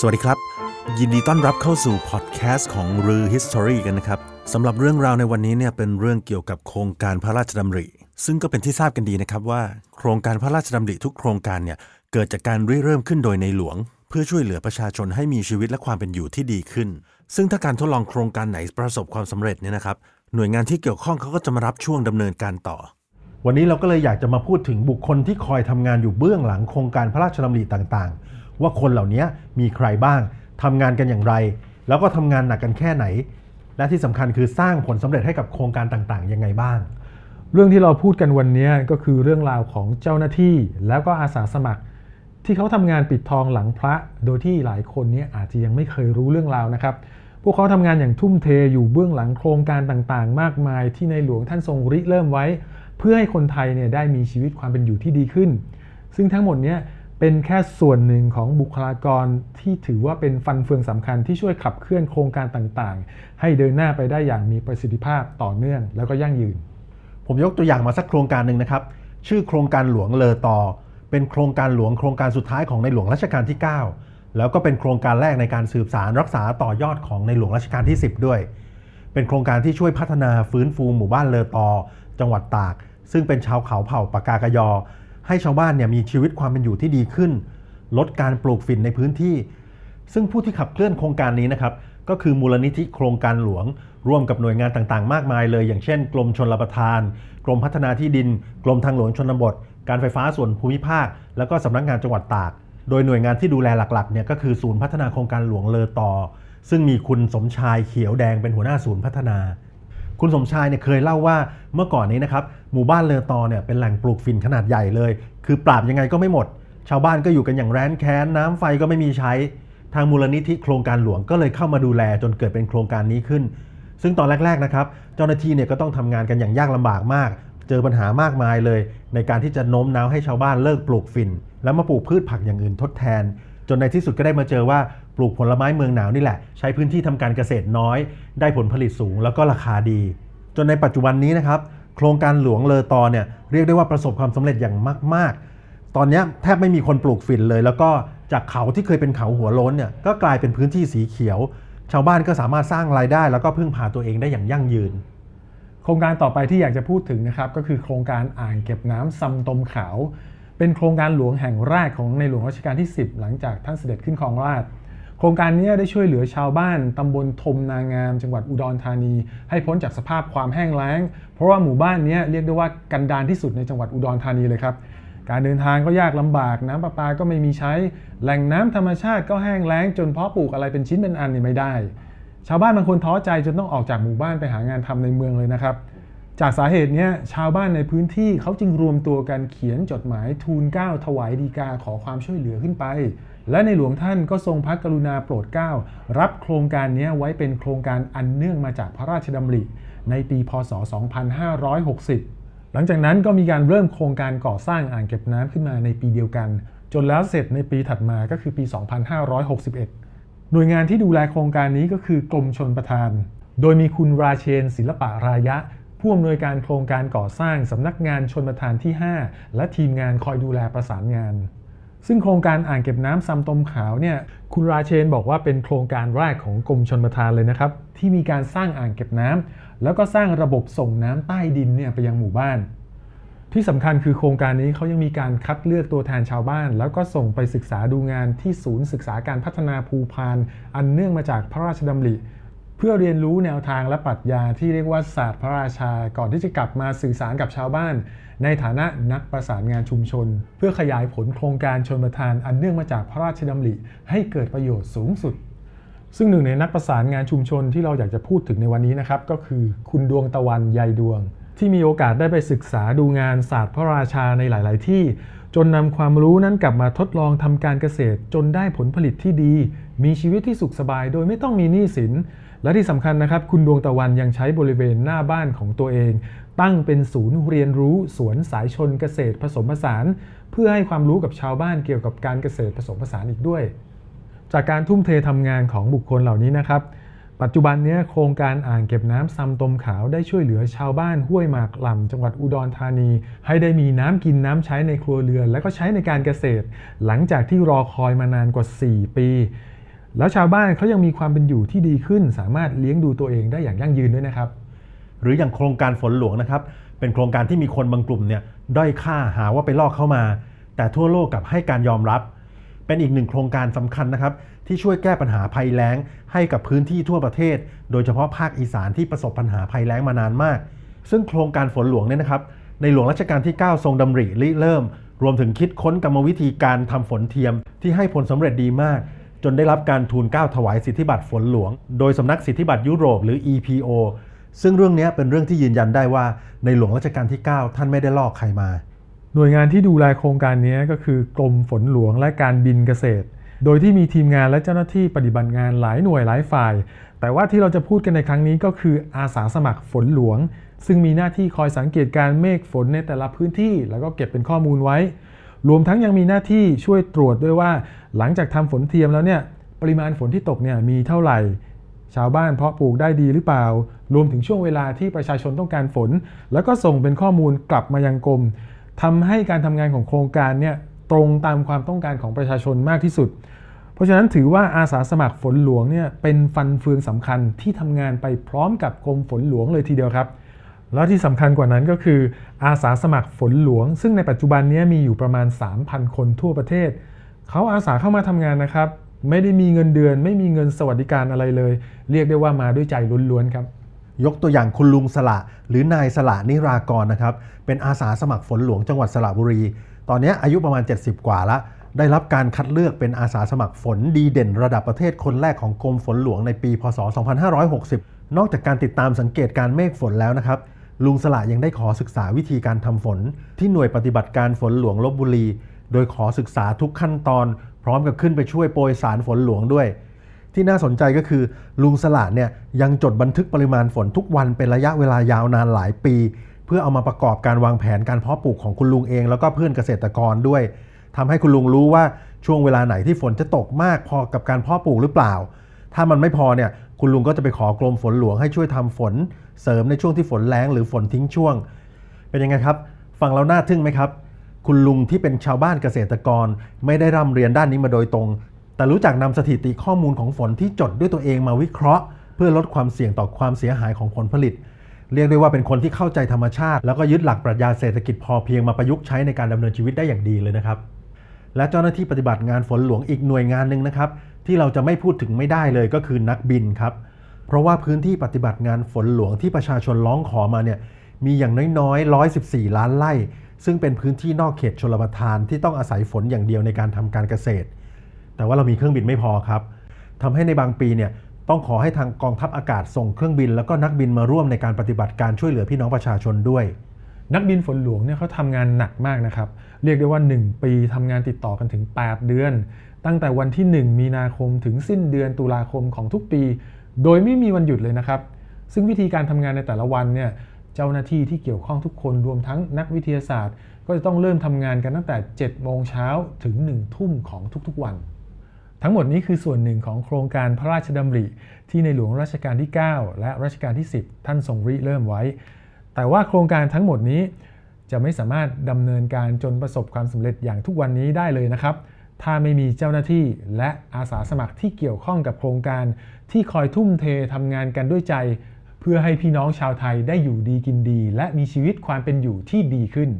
สวัสดีครับ ยินดีต้อนรับเข้าสู่พอดแคสต์ของรือ History กันนะครับสำหรับเรื่องราวในวันนี้เนี่ยเป็นเรื่องเกี่ยวกับโครงการพระราชดำริ ซึ่งก็เป็นที่ทราบกันดีนะครับว่า โครงการพระราชดำริทุกโครงการเนี่ยเกิดจากการริเริ่มขึ้นโดยในหลวง เพื่อช่วยเหลือประชาชนให้มีชีวิตและความเป็นอยู่ที่ดีขึ้น ซึ่งถ้าการทดลองโครงการไหนประสบความสำเร็จเนี่ยนะครับหน่วยงานที่เกี่ยวข้องเขาก็จะมารับช่วงดำเนินการต่อ วันนี้เราก็เลยอยากจะมาพูดถึงบุคคลที่คอยทำงานอยู่เบื้องหลังโครงการพระราชดำริต่างๆ ว่าคนเหล่านี้มีใครบ้างทำงานกันอย่างไร แล้วก็ทำงานหนักกันแค่ไหน และที่สำคัญคือสร้างผลสำเร็จให้กับโครงการต่างๆยังไงบ้าง เรื่องที่เราพูดกันวันนี้ก็คือเรื่องราวของเจ้าหน้าที่ แล้วก็อาสาสมัคร ที่เขาทำงานปิดทองหลังพระ โดยที่หลายคนนี้อาจจะยังไม่เคยรู้เรื่องราวนะครับพวกเขาทำงานอย่างทุ่มเทอยู่เบื้องหลังโครงการต่างๆ มากมายที่ในหลวงท่านทรงริเริ่มไว้ เพื่อให้คนไทยเนี่ยได้มีชีวิตความเป็นอยู่ที่ดีขึ้น ซึ่งทั้งหมดเนี้ เป็นแค่ส่วนหนึ่งของบุคลากรที่ถือว่าเป็นฟันเฟืองสำคัญที่ช่วยขับเคลื่อนโครงการต่างๆ ให้เดินหน้าไปได้อย่างมีประสิทธิภาพต่อเนื่องแล้วก็ยั่งยืน ผมยกตัวอย่างมาสักโครงการหนึ่งนะครับ ชื่อโครงการหลวงเลอตอ เป็นโครงการหลวงโครงการสุดท้ายของในหลวงรัชกาลที่ 9 แล้วก็เป็นโครงการแรกในการสืบสารรักษาต่อยอดของในหลวงรัชกาลที่ 10 ด้วย เป็นโครงการที่ช่วยพัฒนาฟื้นฟูหมู่บ้านเลอตอ จังหวัดตาก ซึ่งเป็นชาวเขาเผ่าปากากยอ ให้ชาวบ้านเนี่ยมีชีวิตความเป็นอยู่ที่ดีขึ้น ลดการปลูกฝิ่นในพื้นที่ ซึ่งผู้ที่ขับเคลื่อนโครงการนี้นะครับก็คือมูลนิธิโครงการหลวง ร่วมกับหน่วยงานต่างๆ มากมายเลย อย่างเช่น กรมชลประทาน กรมพัฒนาที่ดิน กรมทางหลวงชนบท การไฟฟ้าส่วนภูมิภาค แล้วก็สำนักงานจังหวัดตาก โดยหน่วยงานที่ดูแลหลักๆเนี่ยก็คือศูนย์พัฒนาโครงการหลวงเลอตอซึ่งมีคุณสมชายเขียวแดงเป็นหัวหน้าศูนย์พัฒนา คุณสมชายเนี่ยเคยเล่าว่าเมื่อก่อนนี้นะครับหมู่บ้านเลอตอเนี่ยเป็นแหล่งปลูกฝิ่นขนาดใหญ่เลย คือปราบยังไงก็ไม่หมด ชาวบ้านก็อยู่กันอย่างแร้นแค้นน้ำไฟก็ไม่มีใช้ ทางมูลนิธิโครงการหลวงก็เลยเข้ามาดูแลจนเกิดเป็นโครงการนี้ขึ้น ซึ่งตอนแรกๆนะครับเจ้าหน้าที่เนี่ยก็ต้องทำงานกันอย่างยากลำบากมาก เจอปัญหามากมายเลย ในการที่จะโน้มน้าวให้ชาวบ้านเลิกปลูกฝิ่น แล้วมาปลูกพืชผักอย่างอื่นทดแทน จนในที่สุดก็ได้มาเจอว่า ปลูกผลไม้เมืองหนาวนี่แหละ ใช้พื้นที่ทำการเกษตรน้อย ได้ผลผลิตสูงแล้วก็ราคาดี จนในปัจจุบันนี้นะครับ โครงการหลวงเลอตอเนี่ยเรียกได้ว่าประสบความสำเร็จอย่างมาก ๆ ตอนนี้แทบไม่มีคนปลูกฝิ่นเลย แล้วก็จากเขาที่เคยเป็นเขาหัวโล้นเนี่ยก็กลายเป็นพื้นที่สีเขียว ชาวบ้านก็สามารถสร้างรายได้ แล้วก็พึ่งพาตัวเองได้อย่างยั่งยืน โครงการต่อไปที่อยากจะพูดถึงนะครับก็คือโครงการอ่างเก็บน้ำซำตมขาว เป็นโครงการหลวงแห่งแรกของในหลวงรัชกาลที่ 10 หลังจากท่านเสด็จขึ้นครองราชย์ โครงการนี้ได้ช่วยเหลือชาวบ้านตำบลทมนางาม จังหวัดอุดรธานี ให้พ้นจากสภาพความแห้งแล้ง เพราะว่าหมู่บ้านนี้เรียกได้ว่ากันดารที่สุดในจังหวัดอุดรธานีเลยครับการเดินทางก็ยากลำบากน้ำประปาก็ไม่มีใช้ แหล่งน้ำธรรมชาติก็แห้งแล้ง จนเพาะปลูกอะไรเป็นชิ้นเป็นอันนี่ไม่ได้ ชาวบ้านบางคนท้อใจจนต้องออกจากหมู่บ้านไปหางานทำในเมืองเลยนะครับ จากสาเหตุนี้ชาวบ้านในพื้นที่เขาจึงรวมตัวกันเขียนจดหมายทูลเกล้าถวายดีกาขอความช่วยเหลือขึ้นไป และในหลวงท่านก็ทรงพระกรุณาโปรดเกล้ารับโครงการนี้ไว้เป็นโครงการอันเนื่องมาจากพระราชดำริ ในปีพศ 2560 หลังจากนั้นก็มีการเริ่มโครงการก่อสร้างอ่างเก็บน้ำขึ้นมาในปีเดียวกัน จนแล้วเสร็จในปีถัดมาก็คือปี 2561 หน่วยงานที่ดูแลโครงการนี้ก็คือกรมชนประทาน โดยมีคุณราเชนศิลปะรายะผู้อำนวยการโครงการก่อสร้างสำนักงานชนประทานที่ 5 และทีมงานคอยดูแลประสานงาน ซึ่งโครงการอ่างเก็บน้ำซำตมขาวเนี่ยคุณราเชนบอกว่าเป็นโครงการแรกของกรมชนประทานเลยนะครับ ที่มีการสร้างอ่างเก็บน้ำแล้วก็สร้างระบบส่งน้ำใต้ดินเนี่ยไปยังหมู่บ้าน ที่สำคัญคือโครงการนี้เขายังมีการคัดเลือกตัวแทนชาวบ้าน แล้วก็ส่งไปศึกษาดูงานที่ศูนย์ศึกษาการพัฒนาภูพาน อันเนื่องมาจากพระราชดำริ เพื่อเรียนรู้แนวทางและปรัชญาที่เรียกว่าศาสตร์พระราชา ก่อนที่จะกลับมาสื่อสารกับชาวบ้าน ในฐานะนักประสานงานชุมชน เพื่อขยายผลโครงการชนประทานอันเนื่องมาจากพระราชดำริให้เกิดประโยชน์สูงสุด ซึ่งหนึ่งในนักประสานงานชุมชนที่เราอยากจะพูดถึงในวันนี้นะครับ ก็คือคุณดวงตะวันใยดวง ที่มีโอกาสได้ไปศึกษาดูงานศาสตร์พระราชาในหลาย ๆ ที่ จนนำความรู้นั้นกลับมาทดลองทำการเกษตร จนได้ผลผลิตที่ดี มีชีวิตที่สุขสบาย โดยไม่ต้องมีหนี้สิน และที่สำคัญนะครับ คุณดวงตะวันยังใช้บริเวณหน้าบ้านของตัวเอง ตั้งเป็นศูนย์เรียนรู้สวนสายชนเกษตรผสมผสาน เพื่อให้ความรู้กับชาวบ้านเกี่ยวกับการเกษตรผสมผสานอีกด้วย จากการทุ่มเททำงานของบุคคลเหล่านี้นะครับ ปัจจุบันนี้โครงการอ่างเก็บน้ำซำตมขาวได้ช่วยเหลือชาวบ้านห้วยหมากหล่ำจังหวัดอุดรธานี ให้ได้มีน้ำกินน้ำใช้ในครัวเรือน และก็ใช้ในการเกษตร หลังจากที่รอคอยมานานกว่า 4 ปี แล้วชาวบ้านเขายังมีความเป็นอยู่ที่ดีขึ้น สามารถเลี้ยงดูตัวเองได้อย่างยั่งยืนด้วยนะครับ หรืออย่างโครงการฝนหลวงนะครับ เป็นโครงการที่มีคนบางกลุ่มเนี่ยด้อยค่าหาว่าไปลอกเข้ามา แต่ทั่วโลกกลับให้การยอมรับ เป็นอีกหนึ่งโครงการสำคัญนะครับ ที่ช่วยแก้ปัญหาภัยแล้ง ให้กับพื้นที่ทั่วประเทศ โดยเฉพาะภาคอีสานที่ประสบปัญหาภัยแล้งมานานมาก ซึ่งโครงการฝนหลวงเนี่ยนะครับ ในหลวงรัชกาลที่ 9 ทรงดำริริเริ่ม รวมถึงคิดค้นกรรมวิธีการทำฝนเทียมที่ให้ผลสำเร็จดีมาก จนได้รับการทูลเกล้าถวายสิทธิบัตรฝนหลวง โดยสำนักสิทธิบัตรยุโรปหรือ EPO ซึ่งเรื่องนี้เป็นเรื่องที่ยืนยันได้ว่าในหลวงรัชกาลที่ 9 ท่านไม่ได้ลอกใครมา หน่วยงานที่ดูแลโครงการนี้ก็คือกรมฝนหลวงและการบินเกษตร โดยที่มีทีมงานและเจ้าหน้าที่ปฏิบัติงานหลายหน่วยหลายฝ่าย แต่ว่าที่เราจะพูดกันในครั้งนี้ก็คืออาสาสมัครฝนหลวง ซึ่งมีหน้าที่คอยสังเกตการเมฆฝนในแต่ละพื้นที่ แล้วก็เก็บเป็นข้อมูลไว้ รวมทั้งยังมีหน้าที่ช่วยตรวจด้วยว่า หลังจากทำฝนเทียมแล้วเนี่ยปริมาณฝนที่ตกเนี่ยมีเท่าไหร่ ชาวบ้านเพาะปลูกได้ดีหรือเปล่า รวมถึงช่วงเวลาที่ประชาชนต้องการฝน แล้วก็ส่งเป็นข้อมูลกลับมายังกรมทำให้การทำงานของโครงการเนี่ยตรงตามความต้องการของประชาชนมากที่สุด เพราะฉะนั้นถือว่าอาสาสมัครฝนหลวงเนี่ยเป็นฟันเฟืองสำคัญที่ทำงานไปพร้อมกับกรมฝนหลวงเลยทีเดียวครับ แล้วที่สำคัญกว่านั้นก็คืออาสาสมัครฝนหลวง ซึ่งในปัจจุบันนี้มีอยู่ประมาณ 3,000 คนทั่วประเทศ เขาอาสาเข้ามาทำงานนะครับ ไม่ได้มีเงินเดือน ไม่มีเงินสวัสดิการอะไรเลย เรียกได้ว่ามาด้วยใจล้วนๆครับยกตัวอย่างคุณลุงสละหรือนายสละนิรากรนะครับ เป็นอาสาสมัครฝนหลวงจังหวัดสระบุรี ตอนนี้อายุประมาณ 70 กว่าละได้รับการคัดเลือกเป็นอาสาสมัครฝนดีเด่นระดับประเทศคนแรกของกรมฝนหลวงในปี พศ 2560 นอกจากการติดตามสังเกตการเมฆฝนแล้วนะครับ ลุงสละยังได้ขอศึกษาวิธีการทำฝน ที่หน่วยปฏิบัติการฝนหลวงลบบุรี โดยขอศึกษาทุกขั้นตอน พร้อมกับขึ้นไปช่วยโปรยสารฝนหลวงด้วย ที่น่าสนใจก็คือ ลุงสละเนี่ยยังจดบันทึกปริมาณฝนทุกวันเป็นระยะเวลายาวนานหลายปี เพื่อเอามาประกอบการวางแผนการเพาะปลูกของคุณลุงเองแล้วก็เพื่อนเกษตรกรด้วยทำให้คุณลุงรู้ว่าช่วงเวลาไหนที่ฝนจะตกมากพอกับการเพาะปลูกหรือเปล่า ถ้ามันไม่พอเนี่ย คุณลุงก็จะไปขอกรมฝนหลวงให้ช่วยทำฝน เสริมในช่วงที่ฝนแรงหรือฝนทิ้งช่วง เป็นยังไงครับ ฟังแล้วน่าทึ่งไหมครับ คุณลุงที่เป็นชาวบ้านเกษตรกร ไม่ได้ร่ำเรียนด้านนี้มาโดยตรง แต่รู้จักนำสถิติข้อมูลของฝนที่จดด้วยตัวเองมาวิเคราะห์ เพื่อลดความเสี่ยงต่อความเสียหายของผลผลิต เรียกได้ว่าเป็นคนที่เข้าใจธรรมชาติ แล้วก็ยึดหลักปรัชญาเศรษฐกิจพอเพียงมาประยุกต์ใช้ในการดำเนินชีวิตได้อย่างดีเลยนะครับและเจ้าหน้าที่ปฏิบัติงานฝนหลวงอีกหน่วยงานหนึ่งนะครับ ที่เราจะไม่พูดถึงไม่ได้เลยก็คือนักบินครับ เพราะว่าพื้นที่ปฏิบัติงานฝนหลวงที่ประชาชนร้องขอมาเนี่ยมีอย่างน้อยๆ 114 ล้านไร่ ซึ่งเป็นพื้นที่นอกเขตชลประทานที่ต้องอาศัยฝนอย่างเดียวในการทำการเกษตร แต่ว่าเรามีเครื่องบินไม่พอครับทำให้ในบางปีเนี่ยต้องขอให้ทางกองทัพอากาศส่งเครื่องบิน แล้วก็นักบินมาร่วมในการปฏิบัติการช่วยเหลือพี่น้องประชาชนด้วย นักบินฝนหลวงเนี่ยเขาทำงานหนักมากนะครับ เรียกได้ว่า 1 ปีทำงานติดต่อกันถึง 8 เดือน ตั้งแต่วันที่ 1 มีนาคมถึงสิ้นเดือนตุลาคมของทุกปี โดยไม่มีวันหยุดเลยนะครับ ซึ่งวิธีการทำงานในแต่ละวันเนี่ยเจ้าหน้าที่ที่เกี่ยวข้องทุกคนรวมทั้งนักวิทยาศาสตร์ ก็จะต้องเริ่มทำงานกันตั้งแต่ 7 โมงเช้าถึง 1 ทุ่มของทุกๆวัน ทั้งหมดนี้คือส่วนหนึ่งของโครงการพระราชดำริ ที่ในหลวงรัชกาลที่ 9 และรัชกาลที่ 10 ท่านทรงริเริ่มไว้ แต่ว่าโครงการทั้งหมดนี้ จะไม่สามารถดำเนินการจนประสบความสำเร็จอย่างทุกวันนี้ได้เลยนะครับ ถ้าไม่มีเจ้าหน้าที่และอาสาสมัครที่เกี่ยวข้องกับโครงการ ที่คอยทุ่มเททำงานกันด้วยใจ เพื่อให้พี่น้องชาวไทยได้อยู่ดีกินดี และมีชีวิตความเป็นอยู่ที่ดีขึ้น